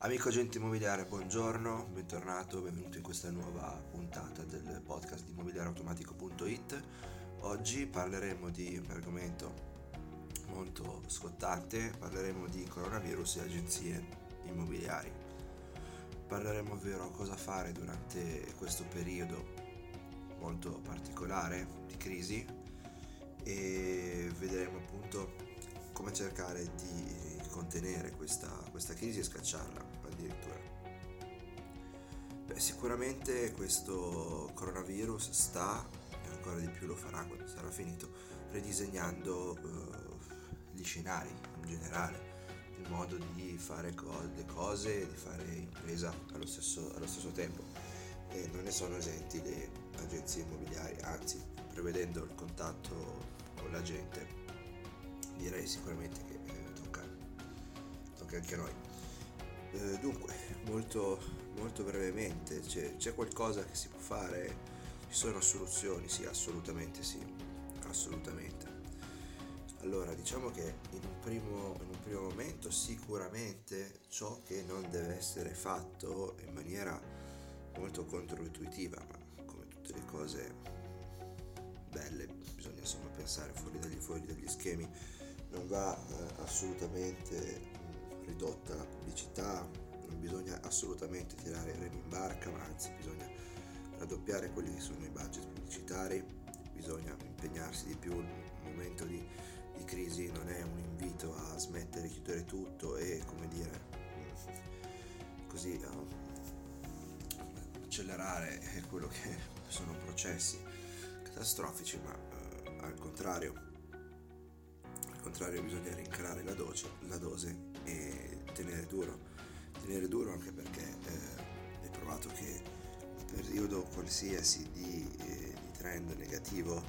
Amico agente immobiliare, buongiorno, bentornato, benvenuto in questa nuova puntata del podcast di immobiliareautomatico.it. Oggi parleremo di un argomento molto scottante, parleremo di coronavirus e agenzie immobiliari. Parleremo ovvero cosa fare durante questo periodo molto particolare di crisi e vedremo appunto come cercare di contenere questa, questa crisi e scacciarla addirittura. Beh, sicuramente questo coronavirus sta, e ancora di più lo farà quando sarà finito, ridisegnando uh, gli scenari in generale, il modo di fare co- le cose e di fare impresa allo stesso, allo stesso tempo. E non ne sono esenti le agenzie immobiliari, anzi, prevedendo il contatto con la gente, direi sicuramente che anche, anche noi. Eh, dunque, molto, molto brevemente, c'è, c'è, qualcosa che si può fare? Ci sono soluzioni? Sì, assolutamente sì, assolutamente. Allora, diciamo che in un primo, in un primo momento sicuramente ciò che non deve essere fatto in maniera molto controintuitiva, ma come tutte le cose belle, bisogna insomma pensare fuori dagli, fuori dagli schemi, non va eh, assolutamente ridotta la pubblicità, non bisogna assolutamente tirare remi in barca, ma anzi bisogna raddoppiare quelli che sono i budget pubblicitari, bisogna impegnarsi di più un momento di, di crisi, non è un invito a smettere, chiudere tutto e come dire così uh, accelerare quello che sono processi catastrofici, ma uh, al contrario contrario bisogna rincarare la, doce, la dose e tenere duro. Tenere duro anche perché eh, è provato che un periodo qualsiasi di, eh, di, trend negativo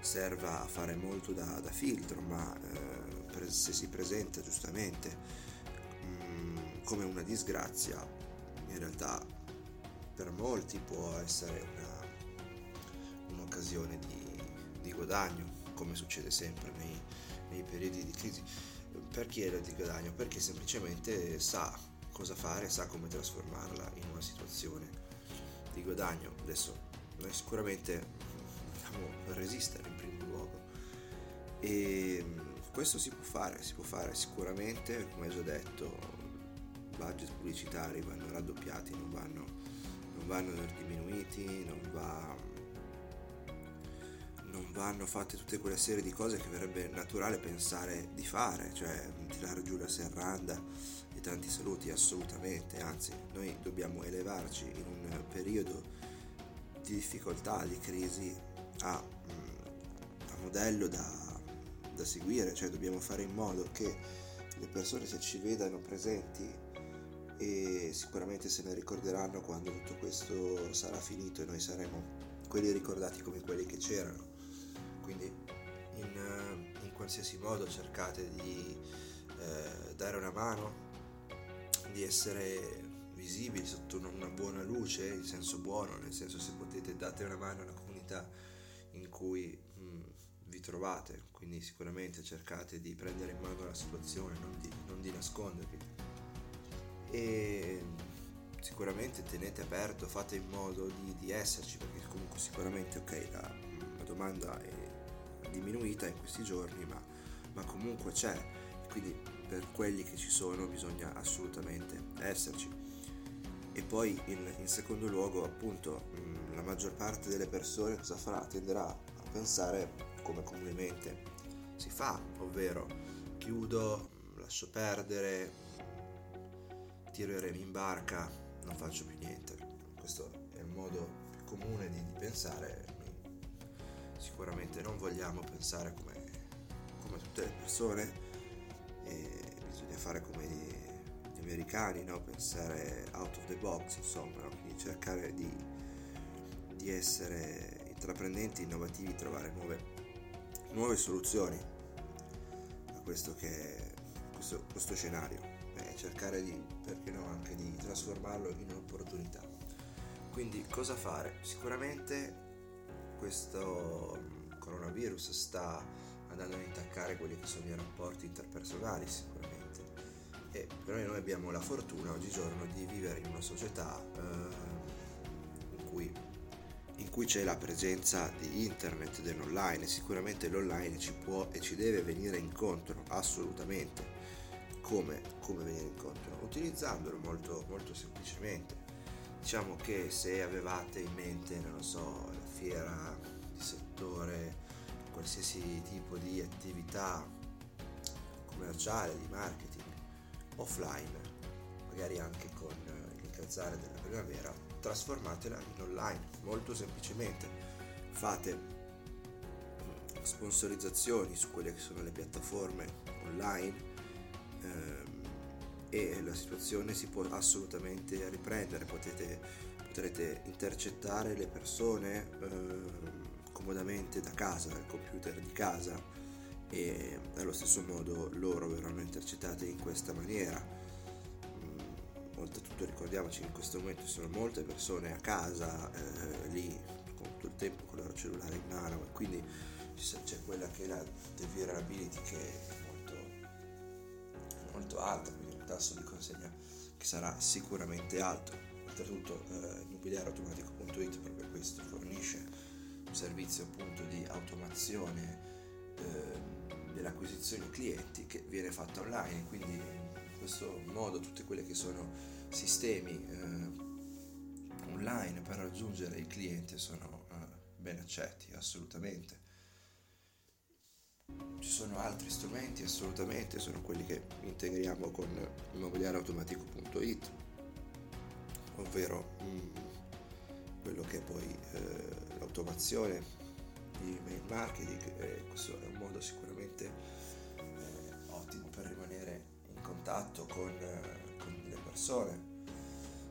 serva a fare molto da, da filtro, ma eh, se si presenta giustamente mh, mm, come una disgrazia, in realtà per molti può essere una, un'occasione di, di guadagno, come succede sempre nei, nei periodi di crisi. Per chi è di guadagno? Perché semplicemente sa cosa fare, sa come trasformarla in una situazione di guadagno. Adesso noi sicuramente dobbiamo resistere in primo luogo e questo si può fare, si può fare sicuramente, come già detto, budget pubblicitari vanno raddoppiati, non vanno, non vanno diminuiti, non va vanno fatte tutte quelle serie di cose che verrebbe naturale pensare di fare, cioè tirare giù la serranda e tanti saluti, assolutamente, anzi noi dobbiamo elevarci in un periodo di difficoltà, di crisi a, a modello da, da seguire, cioè dobbiamo fare in modo che le persone se ci vedano presenti e sicuramente se ne ricorderanno quando tutto questo sarà finito e noi saremo quelli ricordati come quelli che c'erano quindi in, eh, in qualsiasi modo cercate di eh, dare una mano, di essere visibili sotto una buona luce, in senso buono, nel senso se potete date una mano alla comunità in cui mh, vi trovate, quindi sicuramente cercate di prendere in mano la situazione, non di, non di nascondervi. E sicuramente tenete aperto, fate in modo di, di esserci, perché comunque sicuramente ok, la, la domanda è diminuita in questi giorni, ma, ma comunque c'è, quindi per quelli che ci sono bisogna assolutamente esserci. E poi in, in secondo luogo, appunto, mh, la maggior parte delle persone cosa farà? Tenderà a pensare come comunemente si fa, ovvero chiudo, lascio perdere, tiro i remi in barca, non faccio più niente. Questo è il modo più comune di, di pensare sicuramente non vogliamo pensare come, come tutte le persone, e bisogna fare come gli americani, no? pensare out of the box, insomma, no? quindi cercare di, di, essere intraprendenti, innovativi, trovare nuove, nuove soluzioni a questo, che, questo, questo scenario e cercare di, perché no, anche di trasformarlo in un'opportunità. Quindi cosa fare? Sicuramente questo mm, coronavirus sta andando ad intaccare quelli che sono i rapporti interpersonali sicuramente E però noi abbiamo la fortuna oggigiorno di vivere in una società eh, in, cui, in cui c'è la presenza di internet, dell'online, e sicuramente l'online ci può e ci deve venire incontro, assolutamente. Come, come venire incontro? Utilizzandolo molto, molto semplicemente. Diciamo che se avevate in mente, non lo so, fiera di settore, qualsiasi tipo di attività commerciale, di marketing, offline, magari anche con il calzare della primavera, trasformatela in online, molto semplicemente. Fate sponsorizzazioni su quelle che sono le piattaforme online ehm, e la situazione si può assolutamente riprendere, potete, potrete intercettare le persone ehm, comodamente da casa, dal computer di casa e allo stesso modo loro verranno intercettate in questa maniera. Mm, oltretutto ricordiamoci in questo momento ci sono molte persone a casa eh, lì con tutto il tempo con il loro cellulare in mano e quindi c'è quella che è la vulnerability che è molto, molto alta, quindi il tasso di consegna che sarà sicuramente alto. Oltretutto eh, immobiliareautomatico.it proprio questo fornisce un servizio appunto di automazione eh, dell'acquisizione clienti che viene fatta online, quindi in questo modo tutti quelli che sono sistemi eh, online per raggiungere il cliente sono eh, ben accetti assolutamente. Ci sono altri strumenti assolutamente, sono quelli che integriamo con immobiliareautomatico.it, ovvero mh, mm, quello che è poi eh, l'automazione di mail marketing e questo è un modo sicuramente eh, ottimo per rimanere in contatto con, eh, con, le persone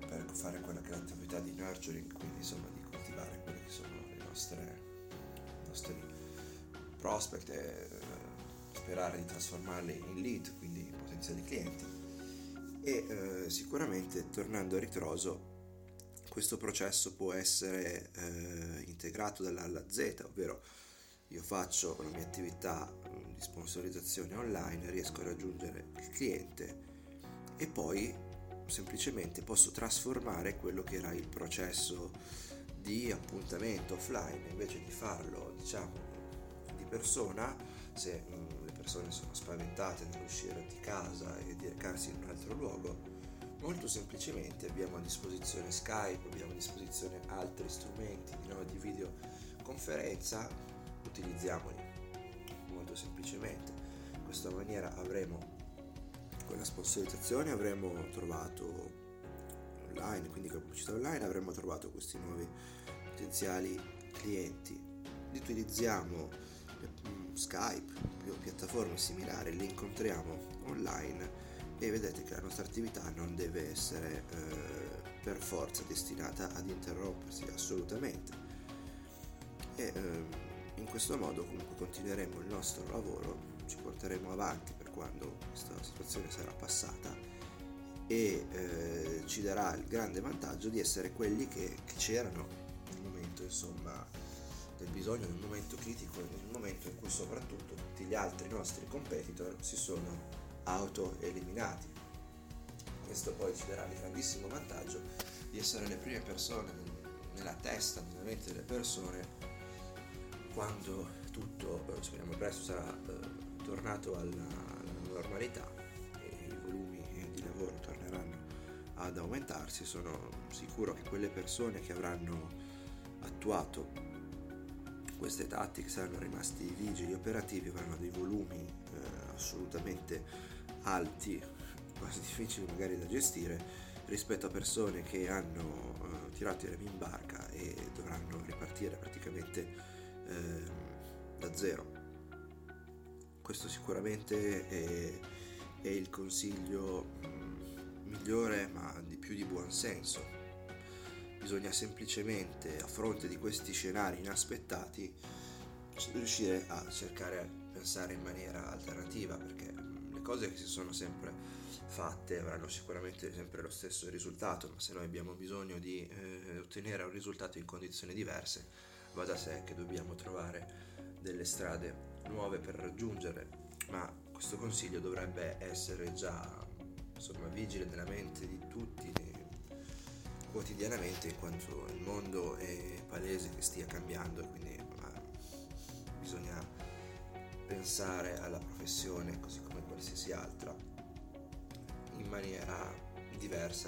per fare quella che è l'attività di nurturing quindi insomma di coltivare quelli che sono le nostre, i nostri prospect e eh, sperare di trasformarli in lead quindi in potenziali clienti e eh, sicuramente tornando a ritroso questo processo può essere eh, integrato dall'A alla Z, ovvero io faccio la mia attività mm, di sponsorizzazione online, riesco a raggiungere il cliente e poi semplicemente posso trasformare quello che era il processo di appuntamento offline. Invece di farlo diciamo di persona se mh, mm, persone sono spaventate nell'uscire di casa e di recarsi in un altro luogo Molto semplicemente abbiamo a disposizione Skype, abbiamo a disposizione altri strumenti di, di videoconferenza, utilizziamoli molto semplicemente. In questa maniera avremo con la sponsorizzazione avremo trovato online, quindi con la pubblicità online avremo trovato questi nuovi potenziali clienti. Utilizziamo Skype, piattaforme similari, li incontriamo online e vedete che la nostra attività non deve essere eh, per forza destinata ad interrompersi assolutamente. E eh, in questo modo comunque continueremo il nostro lavoro ci porteremo avanti per quando questa situazione sarà passata e eh, ci darà il grande vantaggio di essere quelli che, che c'erano nel momento insomma del bisogno, nel momento critico, nel momento in cui soprattutto tutti gli altri nostri competitor si sono auto-eliminati. Questo poi ci darà il grandissimo vantaggio di essere le prime persone nella testa, nella mente delle persone quando tutto, eh, speriamo presto, sarà eh, tornato alla, alla normalità e i volumi di lavoro torneranno ad aumentarsi. Sono sicuro che quelle persone che avranno attuato queste tattiche saranno rimasti vigili operativi, avranno dei volumi eh, assolutamente alti, quasi difficili magari da gestire, rispetto a persone che hanno uh, tirato i remi in barca e dovranno ripartire praticamente uh, da zero. Questo sicuramente è, è il consiglio um, migliore ma di più di buon senso. Bisogna semplicemente a fronte di questi scenari inaspettati riuscire a cercare a pensare in maniera alternativa perché cose che si sono sempre fatte avranno sicuramente sempre lo stesso risultato, ma se noi abbiamo bisogno di eh, ottenere un risultato in condizioni diverse, va da sé che dobbiamo trovare delle strade nuove per raggiungere, ma questo consiglio dovrebbe essere già insomma vigile nella mente di tutti quotidianamente in quanto il mondo è palese che stia cambiando e quindi bisogna pensare alla professione così come qualsiasi altra in maniera diversa